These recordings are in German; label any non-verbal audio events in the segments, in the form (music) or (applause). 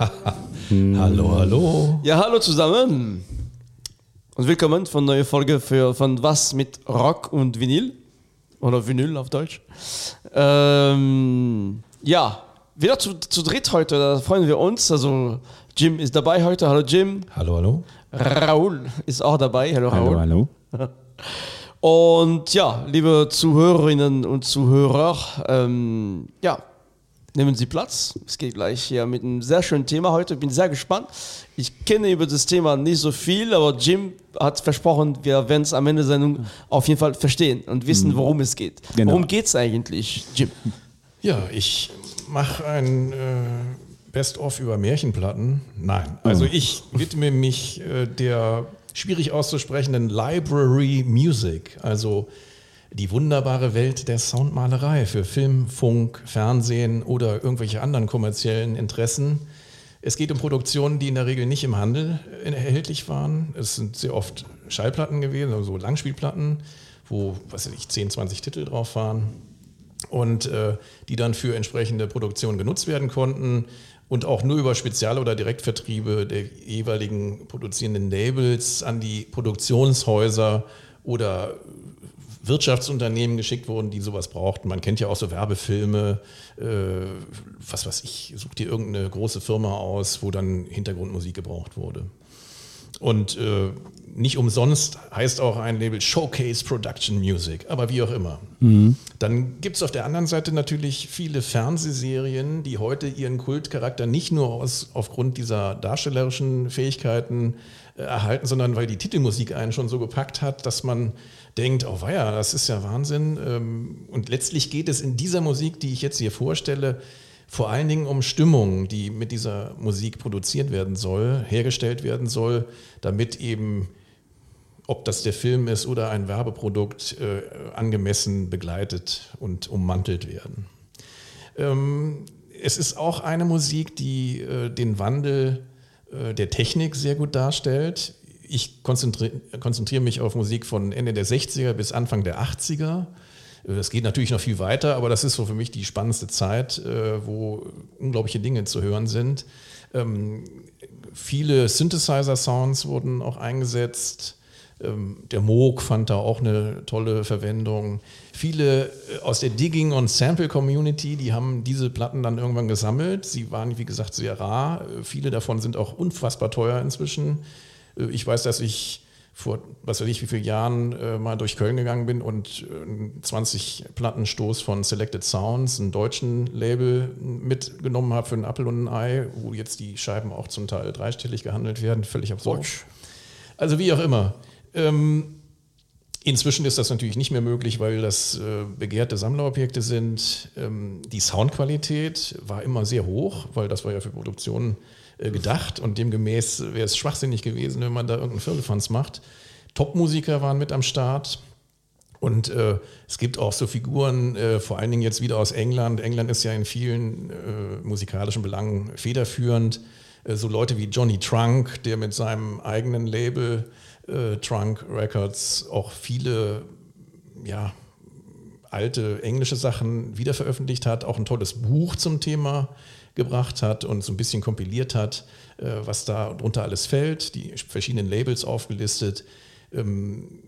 hallo, hallo. Ja, hallo zusammen und willkommen von neue Folge für von was mit Rock und Vinyl oder Vinyl auf Deutsch. Ähm, ja, wieder zu, zu dritt heute, da freuen wir uns. Also Jim ist dabei heute. Hallo Jim. Hallo, hallo. Raoul ist auch dabei. Hallo Raoul. Hallo, hallo. Und ja, liebe Zuhörerinnen und Zuhörer, ähm, ja, nehmen Sie Platz. Es geht gleich hier mit einem sehr schönen Thema heute. Ich bin sehr gespannt. Ich kenne über das Thema nicht so viel, aber Jim hat versprochen, wir werden es am Ende der Sendung auf jeden Fall verstehen und wissen, worum es geht. Genau. Worum geht es eigentlich, Jim? Ja, ich mache ein äh, Best-of über Märchenplatten. Nein, also ich widme mich äh, der schwierig auszusprechenden Library Music, also die wunderbare Welt der Soundmalerei für Film, Funk, Fernsehen oder irgendwelche anderen kommerziellen Interessen. Es geht um Produktionen, die in der Regel nicht im Handel erhältlich waren. Es sind sehr oft Schallplatten gewesen, also Langspielplatten, wo, was weiß ich, 10, 20 Titel drauf waren und äh, die dann für entsprechende Produktionen genutzt werden konnten und auch nur über Spezial- oder Direktvertriebe der jeweiligen produzierenden Labels an die Produktionshäuser oder Wirtschaftsunternehmen geschickt wurden, die sowas brauchten. Man kennt ja auch so Werbefilme, äh, was weiß ich, sucht dir irgendeine große Firma aus, wo dann Hintergrundmusik gebraucht wurde. Und äh, nicht umsonst heißt auch ein Label Showcase Production Music, aber wie auch immer. Dann gibt es auf der anderen Seite natürlich viele Fernsehserien, die heute ihren Kultcharakter nicht nur aus, aufgrund dieser darstellerischen Fähigkeiten äh, erhalten, sondern weil die Titelmusik einen schon so gepackt hat, dass man denkt, oh weia, das ist ja Wahnsinn. Ähm, Und letztlich geht es in dieser Musik, die ich jetzt hier vorstelle, vor allen Dingen um Stimmung, die mit dieser Musik produziert werden soll, hergestellt werden soll, damit eben, ob das der Film ist oder ein Werbeprodukt, äh, angemessen begleitet und ummantelt werden. Ähm, es ist auch eine Musik, die äh, den Wandel äh, der Technik sehr gut darstellt. Ich konzentri konzentriere mich auf Musik von Ende der 60er bis Anfang der 80er. Das geht natürlich noch viel weiter, aber das ist so für mich die spannendste Zeit, äh, wo unglaubliche Dinge zu hören sind. Ähm, viele Synthesizer-Sounds wurden auch eingesetzt. Ähm, der Moog fand da auch eine tolle Verwendung. Viele äh, aus der Digging- und Sample-Community, die haben diese Platten dann irgendwann gesammelt. Sie waren, wie gesagt, sehr rar. Äh, Viele davon sind auch unfassbar teuer inzwischen. Äh, Ich weiß, dass ich vor, was weiß ich, wie vielen Jahren äh, mal durch Köln gegangen bin und äh, einen 20 Plattenstoß von Selected Sounds, einem deutschen Label, mitgenommen habe für einen Apfel und ein Ei, wo jetzt die Scheiben auch zum Teil dreistellig gehandelt werden. Völlig absurd. Also wie auch immer. Ähm, inzwischen ist das natürlich nicht mehr möglich, weil das äh, begehrte Sammlerobjekte sind. Ähm, die Soundqualität war immer sehr hoch, weil das war ja für Produktionen äh, gedacht und demgemäß wäre es schwachsinnig gewesen, wenn man da irgendeinen Firlefanz macht. Top-Musiker waren mit am Start. Und äh, es gibt auch so Figuren, äh, vor allen Dingen jetzt wieder aus England. England ist ja in vielen äh, musikalischen Belangen federführend. Äh, so Leute wie Johnny Trunk, der mit seinem eigenen Label äh, Trunk Records auch viele ja, alte englische Sachen wiederveröffentlicht hat, auch ein tolles Buch zum Thema gebracht hat und so ein bisschen kompiliert hat, äh, was da drunter alles fällt, die verschiedenen Labels aufgelistet. Ähm,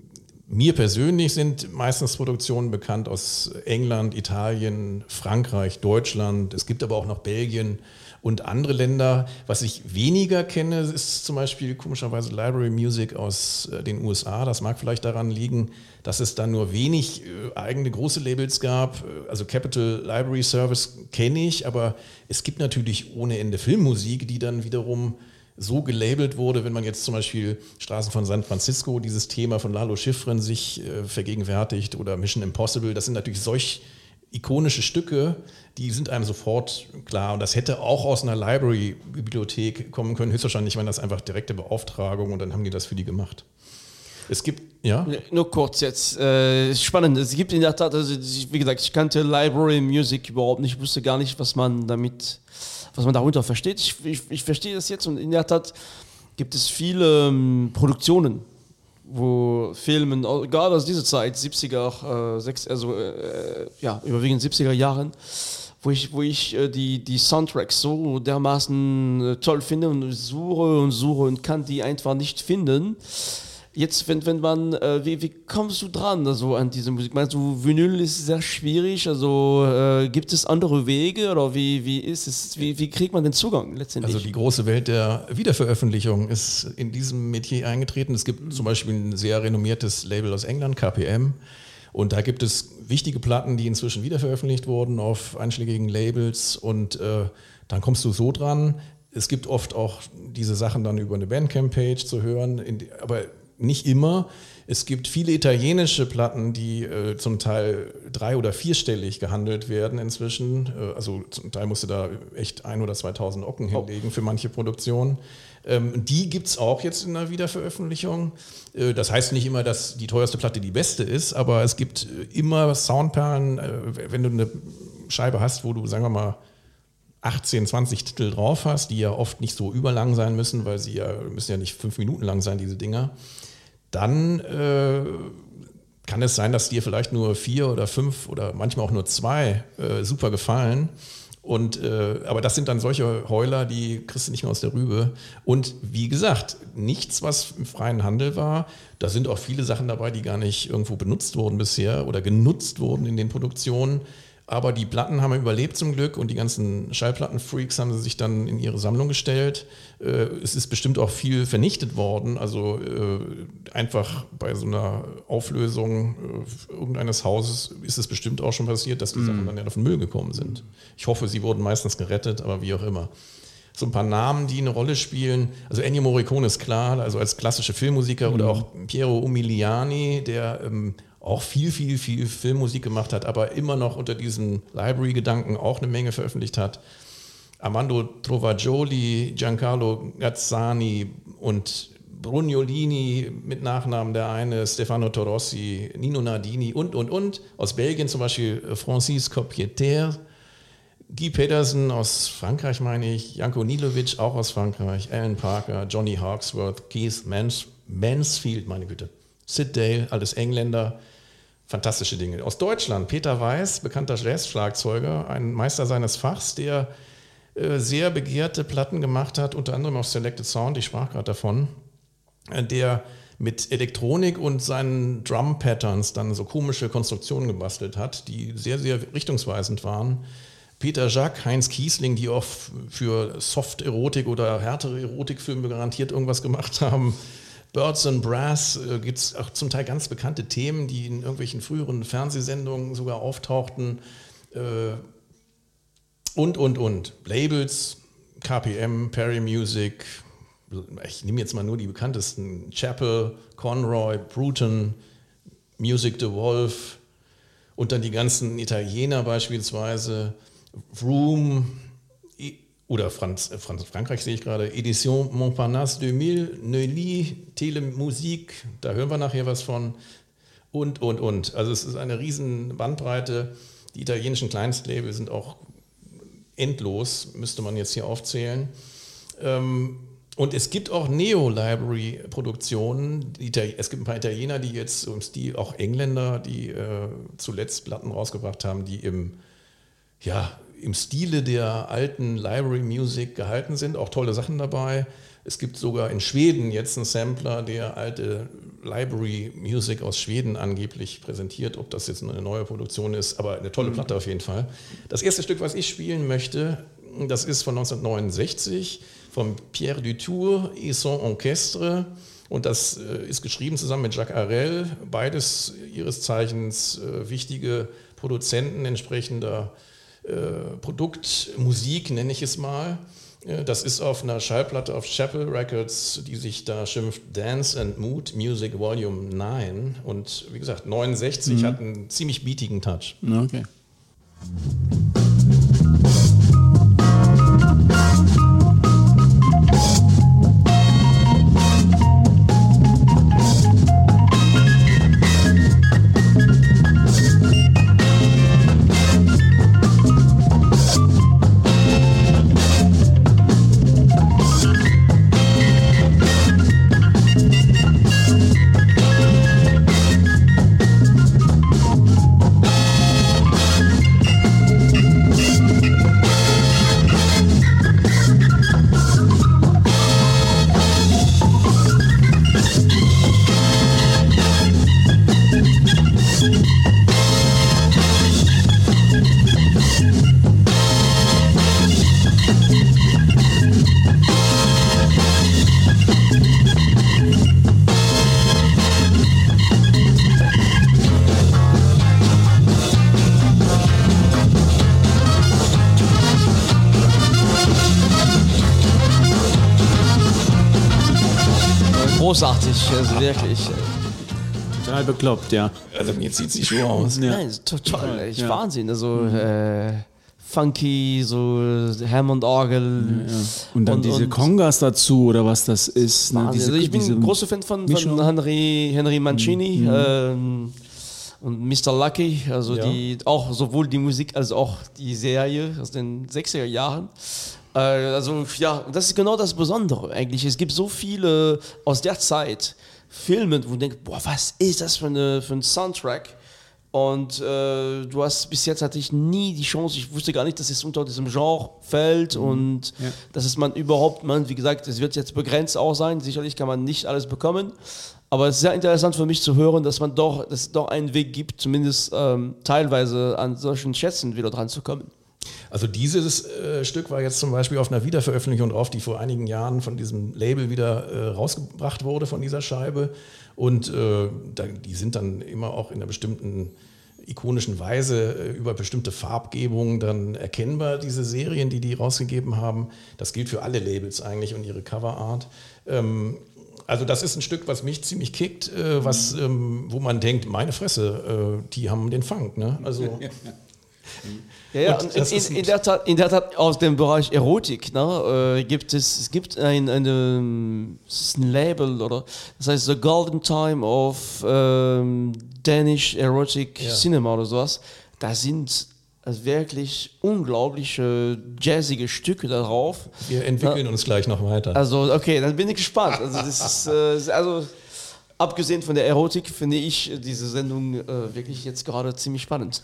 mir persönlich sind meistens Produktionen bekannt aus England, Italien, Frankreich, Deutschland. Es gibt aber auch noch Belgien und andere Länder. Was ich weniger kenne, ist zum Beispiel komischerweise Library Music aus äh, den USA. Das mag vielleicht daran liegen, dass es da nur wenig äh, eigene große Labels gab. Äh, Also Capital Library Service kenne ich, aber es gibt natürlich ohne Ende Filmmusik, die dann wiederum so gelabelt wurde, wenn man jetzt zum Beispiel Straßen von San Francisco, dieses Thema von Lalo Schifrin sich äh, vergegenwärtigt oder Mission Impossible, das sind natürlich solch ikonische Stücke, die sind einem sofort klar. Und das hätte auch aus einer Library-Bibliothek kommen können, höchstwahrscheinlich waren das einfach direkte Beauftragung und dann haben die das für die gemacht. Es gibt, ja? Nur kurz jetzt, äh, spannend. Es gibt in der Tat, also wie gesagt, ich kannte Library Music überhaupt nicht, ich wusste gar nicht, was man damit, was man darunter versteht. Ich, ich, ich verstehe das jetzt und in der Tat gibt es viele ähm, Produktionen, wo Filmen, gerade aus dieser Zeit, 70er, äh, sechs, also äh, ja, überwiegend 70er Jahren, wo ich, wo ich äh, die, die Soundtracks so dermaßen äh, toll finde und suche und suche und kann die einfach nicht finden. Jetzt, wenn, wenn man, äh, wie, wie kommst du dran also an diese Musik? Meinst du, Vinyl ist sehr schwierig? Also äh, gibt es andere Wege oder wie, wie ist es? Wie, wie kriegt man den Zugang letztendlich? Also die große Welt der Wiederveröffentlichung ist in diesem Metier eingetreten. Es gibt zum Beispiel ein sehr renommiertes Label aus England, KPM. Und da gibt es wichtige Platten, die inzwischen wiederveröffentlicht wurden auf einschlägigen Labels. Und äh, dann kommst du so dran. Es gibt oft auch diese Sachen dann über eine Bandcamp-Page zu hören, die, aber nicht immer. Es gibt viele italienische Platten, die äh, zum Teil drei- oder vierstellig gehandelt werden inzwischen. Äh, also zum Teil musst du da echt ein oder 2000 Ocken oh. hinlegen für manche Produktionen. Ähm, die gibt es auch jetzt in der Wiederveröffentlichung. Äh, das heißt nicht immer, dass die teuerste Platte die beste ist, aber es gibt äh, immer Soundperlen, äh, wenn du eine Scheibe hast, wo du, sagen wir mal, 18, 20 Titel drauf hast, die ja oft nicht so überlang sein müssen, weil sie ja müssen ja nicht fünf Minuten lang sein, diese Dinger dann äh, kann es sein, dass dir vielleicht nur vier oder fünf oder manchmal auch nur zwei äh, super gefallen. Und, äh, aber das sind dann solche Heuler, die kriegst du nicht mehr aus der Rübe. Und wie gesagt, nichts, was im freien Handel war. Da sind auch viele Sachen dabei, die gar nicht irgendwo benutzt wurden bisher oder genutzt wurden in den Produktionen. Aber die Platten haben überlebt zum Glück und die ganzen Schallplattenfreaks haben sie sich dann in ihre Sammlung gestellt. Äh, es ist bestimmt auch viel vernichtet worden. Also äh, einfach bei so einer Auflösung äh, irgendeines Hauses ist es bestimmt auch schon passiert, dass die mm. Sachen dann ja auf den Müll gekommen sind. Ich hoffe, sie wurden meistens gerettet, aber wie auch immer so ein paar Namen, die eine Rolle spielen. Also Ennio Morricone ist klar, also als klassische Filmmusiker mhm. oder auch Piero Umiliani, der ähm, auch viel, viel, viel Filmmusik gemacht hat, aber immer noch unter diesen Library-Gedanken auch eine Menge veröffentlicht hat. Armando Trovagioli, Giancarlo Gazzani und Brugnolini mit Nachnamen der eine, Stefano Torossi, Nino Nardini und, und, und. Aus Belgien zum Beispiel Francis Copieter, Guy Pedersen aus Frankreich meine ich, Janko Nilovic auch aus Frankreich, Alan Parker, Johnny Hawksworth, Keith Mans Mansfield, meine Güte, Sid Dale, alles Engländer, fantastische Dinge. Aus Deutschland, Peter Weiß, bekannter Jazz-Schlagzeuger, ein Meister seines Fachs, der äh, sehr begehrte Platten gemacht hat, unter anderem auf Selected Sound, ich sprach gerade davon, äh, der mit Elektronik und seinen Drum-Patterns dann so komische Konstruktionen gebastelt hat, die sehr, sehr richtungsweisend waren. Peter Jacques, Heinz Kiesling, die auch für Soft-Erotik oder härtere Erotikfilme garantiert irgendwas gemacht (laughs) haben. Birds and Brass äh, gibt es auch zum Teil ganz bekannte Themen, die in irgendwelchen früheren Fernsehsendungen sogar auftauchten. Äh, und, und, und. Labels, KPM, Perry Music, ich nehme jetzt mal nur die bekanntesten, Chapel, Conroy, Bruton, Music the Wolf und dann die ganzen Italiener beispielsweise, Vroom, oder Franz, äh, Franz, Frankreich sehe ich gerade, Edition Montparnasse 2000, Neuilly, Telemusik, da hören wir nachher was von und, und, und. Also es ist eine riesen Bandbreite. Die italienischen Kleinstlabel sind auch endlos, müsste man jetzt hier aufzählen. Ähm, und es gibt auch Neo-Library-Produktionen. Es gibt ein paar Italiener, die jetzt im Stil, auch Engländer, die äh, zuletzt Platten rausgebracht haben, die im, ja, im Stile der alten Library Music gehalten sind, auch tolle Sachen dabei. Es gibt sogar in Schweden jetzt einen Sampler, der alte Library Music aus Schweden angeblich präsentiert. Ob das jetzt eine neue Produktion ist, aber eine tolle mhm. Platte auf jeden Fall. Das erste Stück, was ich spielen möchte, das ist von 1969 von Pierre Dutour et son Orchestre. Und das äh, ist geschrieben zusammen mit Jacques Arel, beides ihres Zeichens äh, wichtige Produzenten entsprechender äh, Produktmusik, nenne ich es mal. Äh, das ist auf einer Schallplatte auf Chapel Records, die sich da schimpft Dance and Mood Music Volume 9. Und wie gesagt, 69 mhm. hat einen ziemlich beatigen Touch. Okay. Total bekloppt, ja. Also mir zieht sie schon aus. Ja. Nein, total, echt Ja. Wahnsinn. Also äh, funky, so Hammond-Orgel. Und dann diese Congas dazu oder was das ist. Ne? Diese, also ich bin ein großer Fan von, von Henry, Henry Mancini Mhm. ähm, und Mr. Lucky, also Ja. die auch sowohl die Musik als auch die Serie aus den 60er Jahren. Äh, also ja, das ist genau das Besondere eigentlich. Es gibt so viele aus der Zeit Filme, wo du denkst, boah, was ist das für, eine, für ein Soundtrack? Und äh, du hast bis jetzt hatte ich nie die Chance, ich wusste gar nicht, dass es unter diesem Genre fällt und Ja. dass es man überhaupt, man, wie gesagt, es wird jetzt begrenzt auch sein, sicherlich kann man nicht alles bekommen, aber es ist sehr interessant für mich zu hören, dass man doch, dass es doch einen Weg gibt, zumindest ähm, teilweise an solchen Schätzen wieder dran zu kommen. Also dieses äh, Stück war jetzt zum Beispiel auf einer Wiederveröffentlichung drauf, die vor einigen Jahren von diesem Label wieder äh, rausgebracht wurde von dieser Scheibe. Und äh, da, die sind dann immer auch in einer bestimmten ikonischen Weise äh, über bestimmte Farbgebungen dann erkennbar, diese Serien, die die rausgegeben haben. Das gilt für alle Labels eigentlich und ihre Coverart. Ähm, also das ist ein Stück, was mich ziemlich kickt, äh, was, ähm, wo man denkt, meine Fresse, äh, die haben den Funk. Ne? Also (laughs) Ja, ja in, in, ein- in, der Tat, in der Tat aus dem Bereich Erotik ne, äh, gibt es, es gibt ein, es ist ein Label oder das heißt The Golden Time of ähm, Danish Erotic Ja. Cinema oder sowas. Da sind also wirklich unglaubliche jazzige Stücke darauf. wir entwickeln uns gleich noch weiter. Also okay, dann bin ich gespannt. Also das ist äh, also abgesehen von der Erotik finde ich diese Sendung äh, wirklich jetzt gerade ziemlich spannend.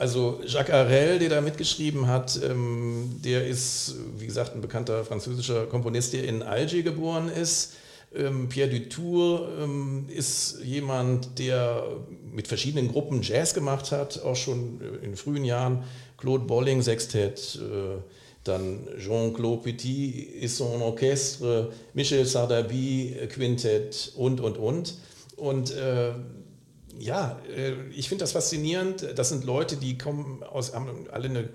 Also Jacques Arel, der da mitgeschrieben hat, ähm, der ist, wie gesagt, ein bekannter französischer Komponist, der in Alger geboren ist. Ähm, Pierre Dutour ähm, ist jemand, der mit verschiedenen Gruppen Jazz gemacht hat, auch schon äh, in frühen Jahren. Claude Bolling, Sextett, äh, dann Jean-Claude Petit et son Orchestre, Michel Sardabi, äh, Quintett und, und, und. Und äh, ja, äh, ich finde das faszinierend. Das sind Leute, die kommen aus, haben alle eine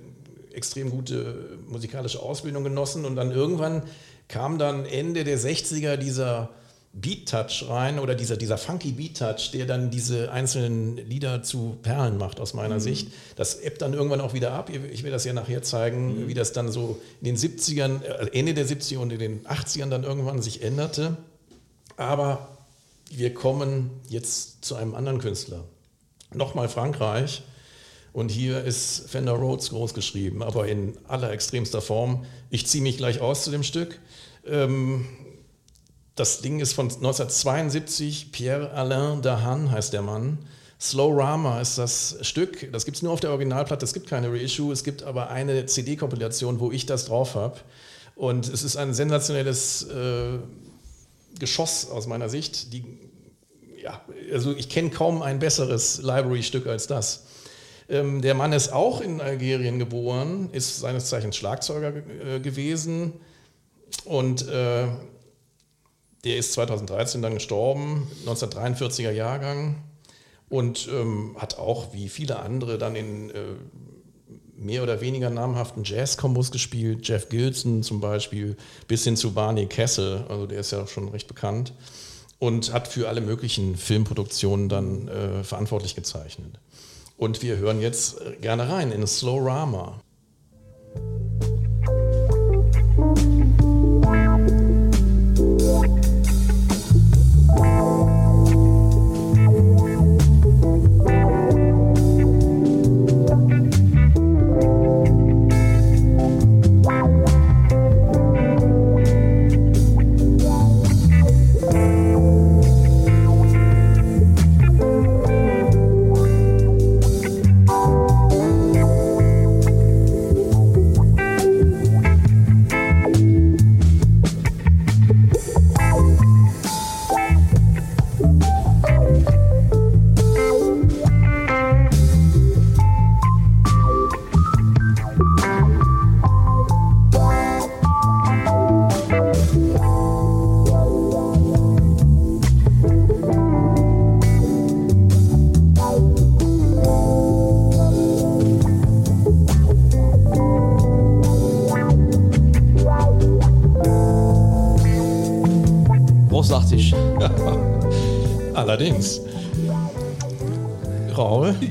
extrem gute musikalische Ausbildung genossen und dann irgendwann kam dann Ende der 60er dieser Beat-Touch rein oder dieser, dieser funky Beat-Touch, der dann diese einzelnen Lieder zu Perlen macht aus meiner Sicht. Das ebbt dann irgendwann auch wieder ab. Ich will das ja nachher zeigen, wie das dann so in den 70ern, äh, Ende der 70er und in den 80ern dann irgendwann sich änderte. Aber wir kommen jetzt zu einem anderen Künstler. Nochmal Frankreich. Und hier ist Fender Rhodes groß geschrieben, aber in aller extremster Form. Ich ziehe mich gleich aus zu dem Stück. Ähm, das Ding ist von 1972. Pierre Alain Dahan heißt der Mann. Slow Rama ist das Stück. Das gibt es nur auf der Originalplatte. Es gibt keine Reissue. Es gibt aber eine CD-Kompilation, wo ich das drauf habe. Und es ist ein sensationelles äh, Geschoss aus meiner Sicht. Die, ja, also ich kenne kaum ein besseres Library-Stück als das. Ähm, der Mann ist auch in Algerien geboren, ist seines Zeichens Schlagzeuger äh, gewesen und äh, der ist 2013 dann gestorben, 1943er Jahrgang und ähm, hat auch wie viele andere dann in äh, mehr oder weniger namhaften Jazz-Kombos gespielt, Jeff Gilson zum Beispiel, bis hin zu Barney Kessel, also der ist ja schon recht bekannt und hat für alle möglichen Filmproduktionen dann äh, verantwortlich gezeichnet. Und wir hören jetzt gerne rein in Slow Rama.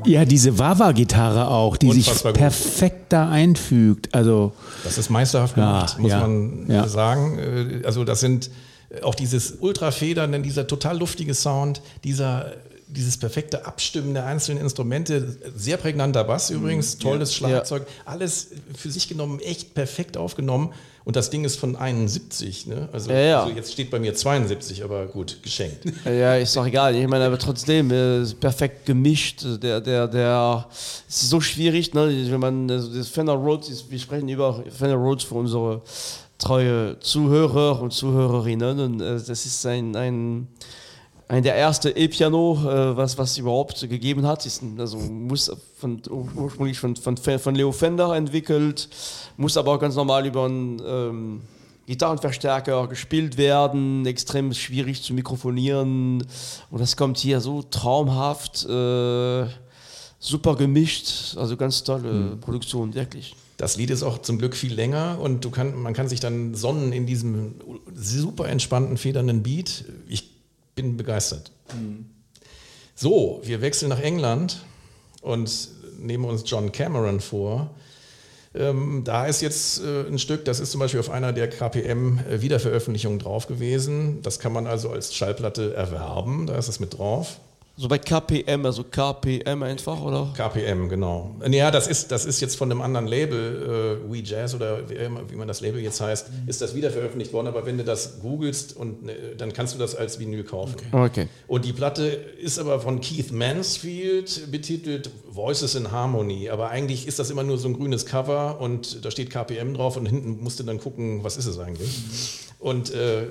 Ja, diese Wawa-Gitarre auch, die sich Unfassbar gut. perfekt da einfügt. Also, Das ist meisterhaft Ja, gemacht, muss ja, man ja. sagen. Äh, Also das sind äh, auch dieses Ultrafedern, dieser total luftige Sound, dieser dieses perfekte Abstimmen der einzelnen Instrumente, sehr prägnanter Bass Mhm. übrigens, tolles Schlagzeug, alles für sich genommen echt perfekt aufgenommen. Und das Ding ist von 71, ne? Also, Ja, ja. also jetzt steht bei mir 72, aber gut, geschenkt. Ja, ist doch egal. Ich meine, aber trotzdem äh, perfekt gemischt. Der, der, der, es ist so schwierig, ne? wenn man also das Fender Rhodes, wir sprechen über Fender Rhodes für unsere treue Zuhörer und Zuhörerinnen. Und äh, das ist ein, ein, ein der erste E-Piano, äh, was, was überhaupt gegeben hat. Ist, also muss von, ursprünglich von, von, von Leo Fender entwickelt, muss aber auch ganz normal über einen ähm, Gitarrenverstärker gespielt werden, extrem schwierig zu mikrofonieren. Und das kommt hier so traumhaft, äh, super gemischt, also ganz tolle Produktion, wirklich. Das Lied ist auch zum Glück viel länger und kann, man kann sich dann sonnen in diesem super entspannten, federnden Beat. Ich bin begeistert. So, wir wechseln nach England und nehmen uns John Cameron vor. Ähm, da ist jetzt äh, ein Stück, das ist zum Beispiel auf einer der KPM-Wiederveröffentlichungen drauf gewesen. Das kann man also als Schallplatte erwerben, da ist es mit drauf. So bei KPM, also KPM einfach, oder? KPM, genau. Ja, das ist, das ist jetzt von einem anderen Label, äh, We Jazz oder wie, man das Label jetzt heißt, ist das wieder veröffentlicht worden. Aber wenn du das googelst, und, äh, dann kannst du das als Vinyl kaufen. Okay. Und die Platte ist aber von Keith Mansfield betitelt Voices in Harmony. Aber eigentlich ist das immer nur so ein grünes Cover und da steht KPM drauf und hinten musst du dann gucken, was ist es eigentlich. Und äh,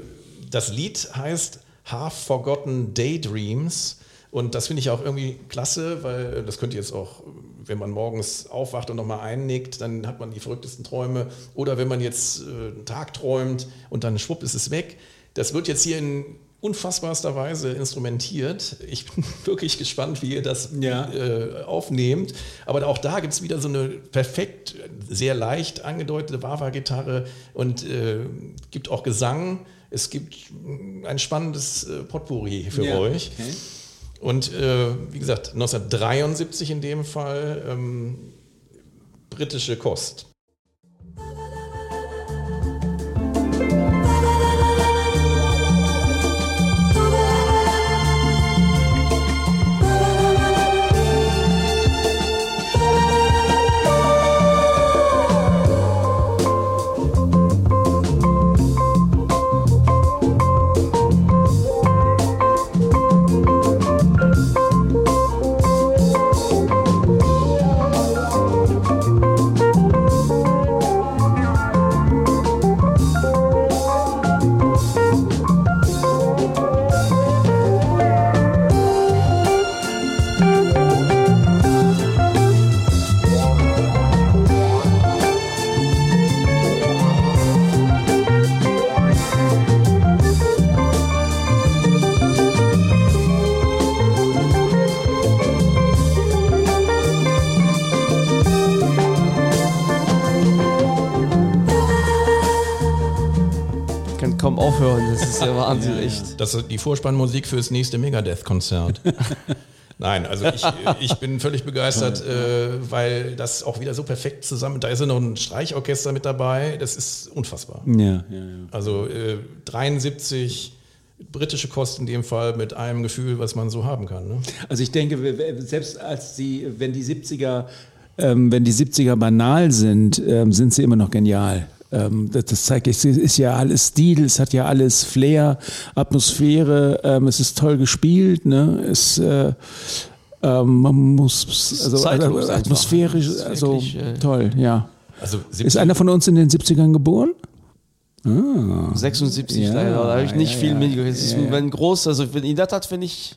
das Lied heißt Half Forgotten Daydreams. Und das finde ich auch irgendwie klasse, weil das könnte jetzt auch, wenn man morgens aufwacht und nochmal einnickt, dann hat man die verrücktesten Träume. Oder wenn man jetzt äh, einen Tag träumt und dann schwupp ist es weg. Das wird jetzt hier in unfassbarster Weise instrumentiert. Ich (laughs) bin wirklich gespannt, wie ihr das Ja. äh, aufnehmt. Aber auch da gibt es wieder so eine perfekt, sehr leicht angedeutete Wawa-Gitarre und äh, gibt auch Gesang. Es gibt ein spannendes äh, Potpourri für Ja, euch. okay. Und äh, wie gesagt, 1973 in dem Fall ähm, britische Kost. Kaum aufhören, das ist ja Wahnsinn, echt. Das ist die Vorspannmusik fürs nächste Megadeth-Konzert. (laughs) Nein, also ich, ich bin völlig begeistert, äh, weil das auch wieder so perfekt zusammen, da ist ja noch ein Streichorchester mit dabei, das ist unfassbar. Ja, ja, ja. Also äh, 73 britische Kost in dem Fall mit einem Gefühl, was man so haben kann. Ne? Also ich denke, selbst als die, wenn die 70er, ähm, wenn die 70er banal sind, ähm, sind sie immer noch genial. Ähm, das, das zeigt, es ist ja alles Stil, es hat ja alles Flair, Atmosphäre, ähm, es ist toll gespielt, ne? Es, äh, ähm, man muss, also, also atmosphärisch, Es ist also wirklich, äh, toll, ja. Also Ist 70 einer von uns in den 70ern geboren? 76 Ja, leider, da habe ich nicht ja, viel ja, mitgekriegt. Es ist ja, ja. ein groß, also wenn- in der Tat finde ich,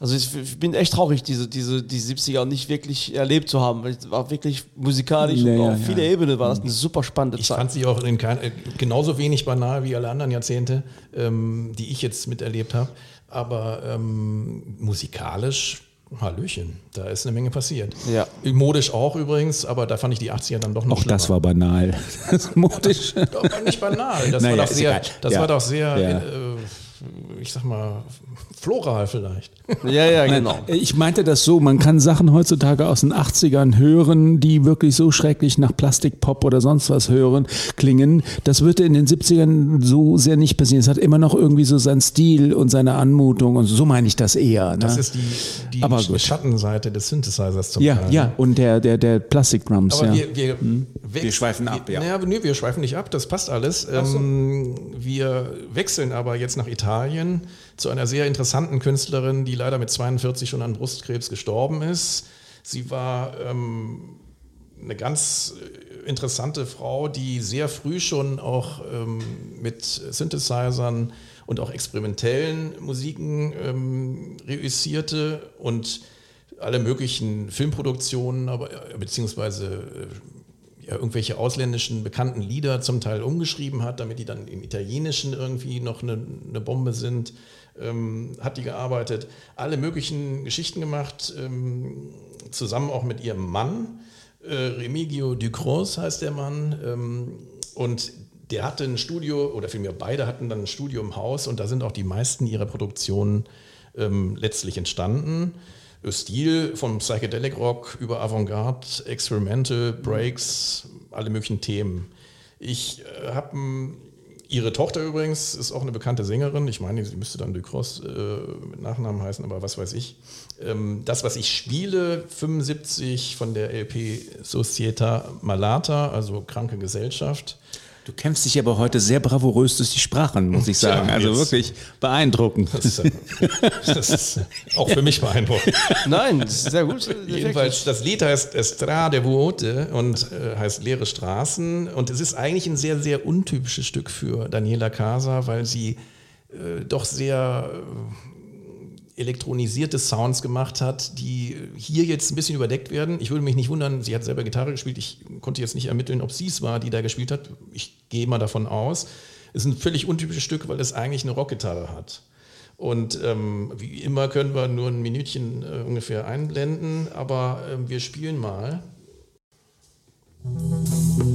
also ich, ich bin echt traurig, diese, diese, die 70er nicht wirklich erlebt zu haben. weil Es war wirklich musikalisch Ja, und ja, auf ja. viele Ebenen war das eine super spannende Ich Zeit. fand sie auch in kein, genauso wenig banal wie alle anderen Jahrzehnte, ähm, die ich jetzt miterlebt habe. Aber ähm, musikalisch, Hallöchen, da ist eine Menge passiert. Ja. Modisch auch übrigens, aber da fand ich die 80er dann doch noch Auch das war banal. (laughs) Das ist modisch. (laughs) Doch, nicht banal. Das Naja, war doch sehr, das Ja. war doch sehr Ja. äh, ich sag mal, floral vielleicht. (laughs) Ja, ja, genau. Ich meinte das so, man kann Sachen heutzutage aus den 80ern hören, die wirklich so schrecklich nach Plastikpop oder sonst was hören, klingen. Das würde in den 70ern so sehr nicht passieren. Es hat immer noch irgendwie so seinen Stil und seine Anmutung und so meine ich das eher. Ne? Das ist die, die Aber gut. Schattenseite des Synthesizers zum ja, Teil. ja, und der, der, der Plastikdrums, Aber ja. wir, wir, Wir schweifen ab, ja. Naja, nee, wir schweifen nicht ab, das passt alles. Ähm, wir wechseln aber jetzt nach Italien zu einer sehr interessanten Künstlerin, die leider mit 42 schon an Brustkrebs gestorben ist. Sie war ähm, eine ganz äh, interessante Frau, die sehr früh schon auch ähm, mit Synthesizern und auch experimentellen Musiken ähm, reüssierte und alle möglichen Filmproduktionen, aber äh, beziehungsweise äh, ja, irgendwelche ausländischen bekannten Lieder zum Teil umgeschrieben hat, damit die dann im Italienischen irgendwie noch eine, eine Bombe sind. Ähm, hat die gearbeitet, alle möglichen Geschichten gemacht, ähm, zusammen auch mit ihrem Mann. Äh, Remigio Ducros heißt der Mann. Ähm, und der hatte ein Studio, oder vielmehr beide hatten dann ein Studio im Haus und da sind auch die meisten ihrer Produktionen ähm, letztlich entstanden. Stil vom Psychedelic Rock über Avantgarde, Experimental, Breaks, alle möglichen Themen. Ich äh, habe ihre Tochter übrigens, ist auch eine bekannte Sängerin. Ich meine, sie müsste dann Ducros äh, mit Nachnamen heißen, aber was weiß ich. Ähm, das, was ich spiele, 75 von der LP Societa Malata, also Kranke Gesellschaft. Du kämpfst dich aber heute sehr bravourös durch die Sprachen, muss ich (laughs) sagen. Tja, also wirklich beeindruckend. Das, ist, äh, das ist auch für mich beeindruckend. Nein, das ist sehr gut. Jedenfalls, das Lied heißt Estrade Vuote und äh, heißt Leere Straßen. Und es ist eigentlich ein sehr, sehr untypisches Stück für Daniela Casa, weil sie äh, doch sehr äh, elektronisierte Sounds gemacht hat, die hier jetzt ein bisschen überdeckt werden. Ich würde mich nicht wundern, sie hat selber Gitarre gespielt. Ich konnte jetzt nicht ermitteln, ob sie es war, die da gespielt hat. Ich gehe mal davon aus. Es ist ein völlig untypisches Stück, weil es eigentlich eine Rockgitarre hat. Und ähm, wie immer können wir nur ein Minütchen äh, ungefähr einblenden, aber ähm, wir spielen mal. Das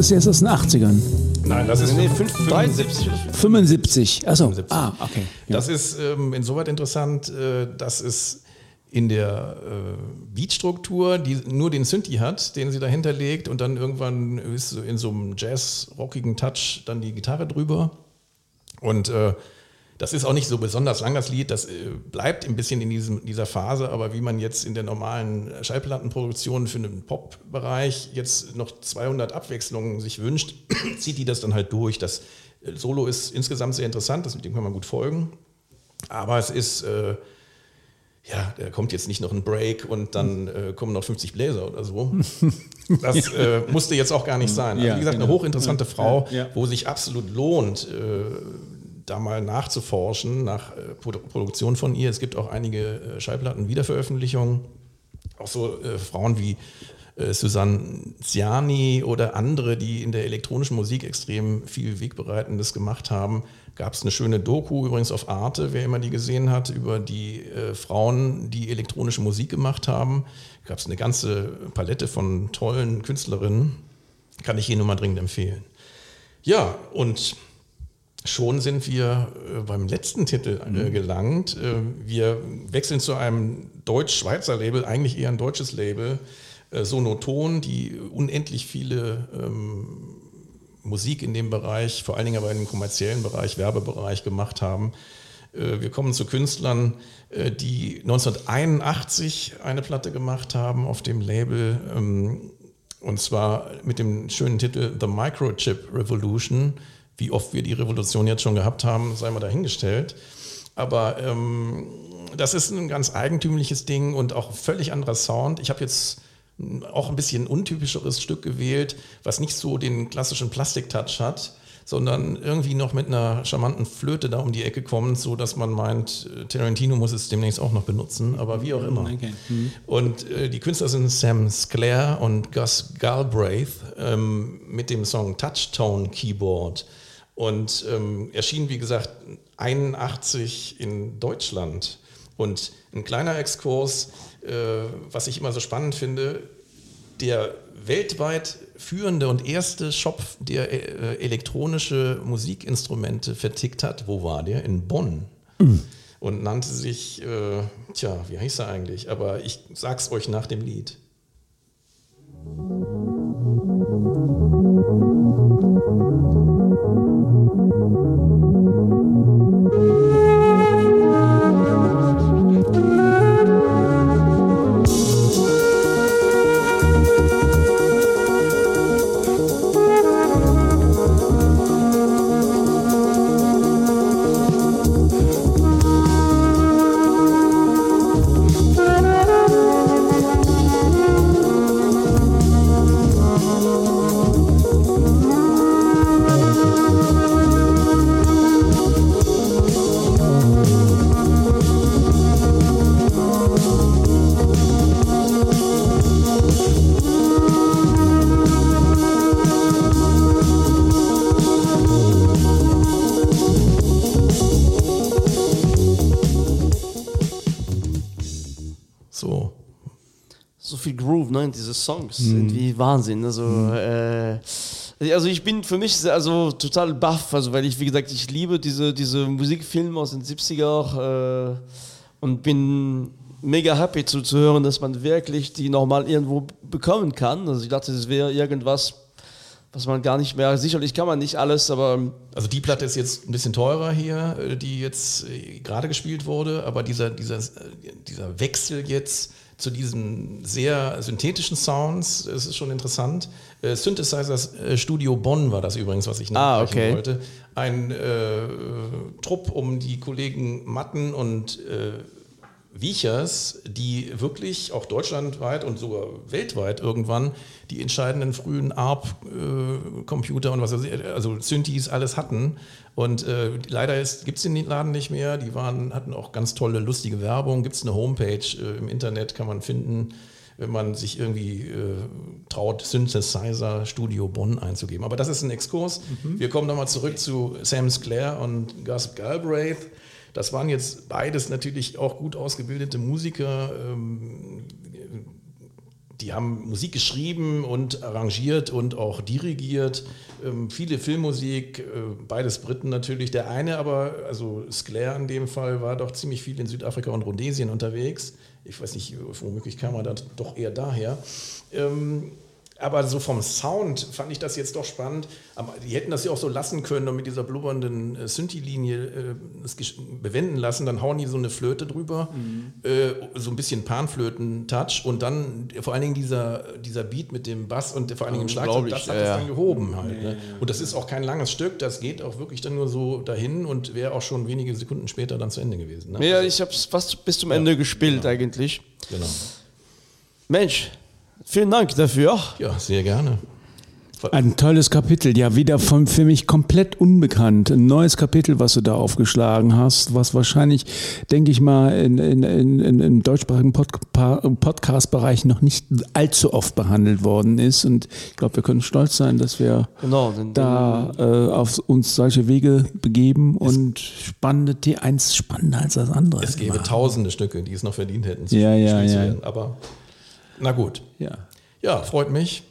ist jetzt aus den 80ern. Nein, das ist Nee, fünf- 73 oder 75. Achso. 75. Ah, okay. Ja. Das ist ähm, insoweit interessant, äh, dass es in der äh, Beatstruktur, die nur den Synthi hat, den sie dahinter legt und dann irgendwann ist so in so einem Jazz-rockigen Touch dann die Gitarre drüber. Und äh, das ist auch nicht so besonders lang, das Lied. Das äh, bleibt ein bisschen in diesem, dieser Phase, aber wie man jetzt in der normalen Schallplattenproduktion für den Pop-Bereich jetzt noch 200 Abwechslungen sich wünscht, (clears throat) zieht die das dann halt durch. Das äh, Solo ist insgesamt sehr interessant, das, dem kann man gut folgen. Aber es ist, äh, ja, da kommt jetzt nicht noch ein Break und dann äh, kommen noch 50 Bläser oder so. (laughs) Das äh, musste jetzt auch gar nicht sein. Also, wie gesagt, eine genau. hochinteressante Frau, wo sich absolut lohnt, äh, da mal nachzuforschen nach äh, Produ Produktion von ihr. Es gibt auch einige äh, Schallplatten-Wiederveröffentlichungen. Auch so äh, Frauen wie Susanne Ziani oder andere, die in der elektronischen Musik extrem viel Wegbereitendes gemacht haben. Gab es eine schöne Doku übrigens auf Arte, wer immer die gesehen hat, über die Frauen, die elektronische Musik gemacht haben. Gab es eine ganze Palette von tollen Künstlerinnen. Kann ich hier nur mal dringend empfehlen. Ja, und schon sind wir äh, beim letzten Titel äh, gelangt. Äh, wir wechseln zu einem deutsch-schweizer Label, eigentlich eher ein deutsches Label. Sonoton, die unendlich viele ähm, Musik in dem Bereich, vor allen Dingen aber in dem kommerziellen Bereich, Werbebereich gemacht haben. Wir kommen zu Künstlern, die 1981 eine Platte gemacht haben auf dem Label, ähm, und zwar mit dem schönen Titel The Microchip Revolution. Wie oft wir die Revolution jetzt schon gehabt haben, sei mal dahingestellt. Aber ähm, das ist ein ganz eigentümliches Ding und auch völlig anderer Sound. Ich habe jetzt auch ein bisschen untypischeres Stück gewählt, was nicht so den klassischen Plastik-Touch hat, sondern irgendwie noch mit einer charmanten Flöte da um die Ecke kommt, so dass man meint, äh, Tarantino muss es demnächst auch noch benutzen, aber wie auch immer. Okay. Mhm. Und äh, die Künstler sind Sam Sclair und Gus Galbraith ähm, mit dem Song Touchtone Keyboard und ähm, erschien, wie gesagt, 81 in Deutschland. Und ein kleiner Exkurs, äh, was ich immer so spannend finde, der weltweit führende und erste Shop, der äh, elektronische Musikinstrumente vertickt hat, wo war der? In Bonn. Mhm. Und nannte sich, äh, tja, wie heißt er eigentlich? Aber ich sag's euch nach dem Lied. Diese Songs. Mhm. Irgendwie Wahnsinn. Also, mhm. äh, also ich bin für mich also total baff, also weil ich, wie gesagt, ich liebe diese, diese Musikfilme aus den 70er äh, und bin mega happy zu, zu hören, dass man wirklich die nochmal irgendwo bekommen kann. Also ich dachte, das wäre irgendwas, was man gar nicht mehr, sicherlich kann man nicht alles, aber... Also die Platte ist jetzt ein bisschen teurer hier, äh, die jetzt äh, gerade gespielt wurde, aber dieser, dieser, äh, dieser Wechsel jetzt zu diesen sehr synthetischen Sounds. Es ist schon interessant. Äh, Synthesizers äh, Studio Bonn war das übrigens, was ich ah, okay. wollte. Ein äh, Trupp um die Kollegen Matten und äh, Wiechers, die wirklich auch deutschlandweit und sogar weltweit irgendwann die entscheidenden frühen ARP-Computer und was weiß ich, also Synthes alles hatten. Und äh, leider gibt es den Laden nicht mehr. Die waren, hatten auch ganz tolle, lustige Werbung. Gibt es eine Homepage äh, im Internet, kann man finden, wenn man sich irgendwie äh, traut, Synthesizer Studio Bonn einzugeben. Aber das ist ein Exkurs. Mhm. Wir kommen nochmal zurück zu Sam Sclair und Gus Galbraith. Das waren jetzt beides natürlich auch gut ausgebildete Musiker. Ähm, die haben Musik geschrieben und arrangiert und auch dirigiert. Ähm, viele Filmmusik, äh, beides Briten natürlich. Der eine aber, also Sclair in dem Fall, war doch ziemlich viel in Südafrika und Rhodesien unterwegs. Ich weiß nicht, womöglich kam er da doch eher daher. Ähm, aber so vom Sound fand ich das jetzt doch spannend. Aber die hätten das ja auch so lassen können und mit dieser blubbernden äh, Synthi-Linie äh, bewenden lassen. Dann hauen die so eine Flöte drüber, mhm. äh, so ein bisschen Panflöten-Touch und dann vor allen Dingen dieser, dieser Beat mit dem Bass und vor allen Dingen dem Schlagzeug, das hat ja, das dann gehoben halt. Ne? Und das ist auch kein langes Stück, das geht auch wirklich dann nur so dahin und wäre auch schon wenige Sekunden später dann zu Ende gewesen. Ne? Ja, ich habe es fast bis zum Ende gespielt genau. eigentlich. Genau. Mensch, Vielen Dank dafür. Ja, sehr gerne. Ein tolles Kapitel, ja, wieder von, für mich komplett unbekannt. Ein neues Kapitel, was du da aufgeschlagen hast, was wahrscheinlich, denke ich mal, in, in, in, im deutschsprachigen Pod Podcast-Bereich noch nicht allzu oft behandelt worden ist. Und ich glaube, wir können stolz sein, dass wir genau, denn, da äh, auf uns solche Wege begeben und spannende T1 spannender als das andere. Es gäbe tausende Stücke, die es noch verdient hätten. Ja, ja, ja. Aber na gut. Ja. Ja, freut mich.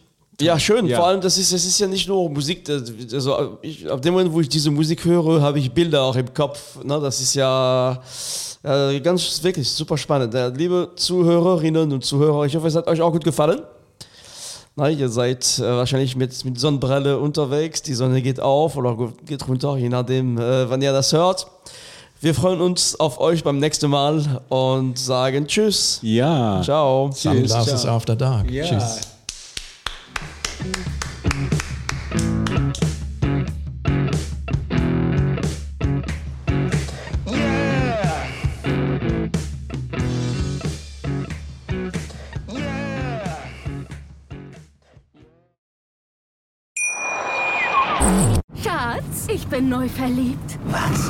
Ja, schön. Ja. Vor allem, das ist, das ist ja nicht nur Musik. Also, ich, ab dem Moment, wo ich diese Musik höre, habe ich Bilder auch im Kopf. Ne? Das ist ja äh, ganz wirklich super spannend. Liebe Zuhörerinnen und Zuhörer, ich hoffe, es hat euch auch gut gefallen. Na, ihr seid äh, wahrscheinlich mit, mit Sonnenbrille unterwegs. Die Sonne geht auf oder geht runter, je nachdem, äh, wann ihr das hört. Wir freuen uns auf euch beim nächsten Mal und sagen Tschüss. Ja. Ciao. Sunglasses ciao. After Dark. Ja. Tschüss. Schatz, ich bin neu verliebt. Was?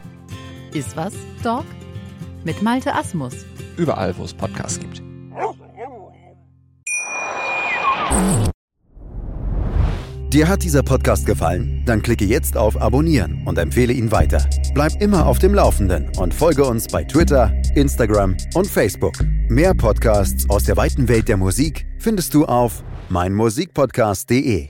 Ist was, Dog? Mit Malte Asmus. Überall, wo es Podcasts gibt. Dir hat dieser Podcast gefallen? Dann klicke jetzt auf Abonnieren und empfehle ihn weiter. Bleib immer auf dem Laufenden und folge uns bei Twitter, Instagram und Facebook. Mehr Podcasts aus der weiten Welt der Musik findest du auf meinmusikpodcast.de.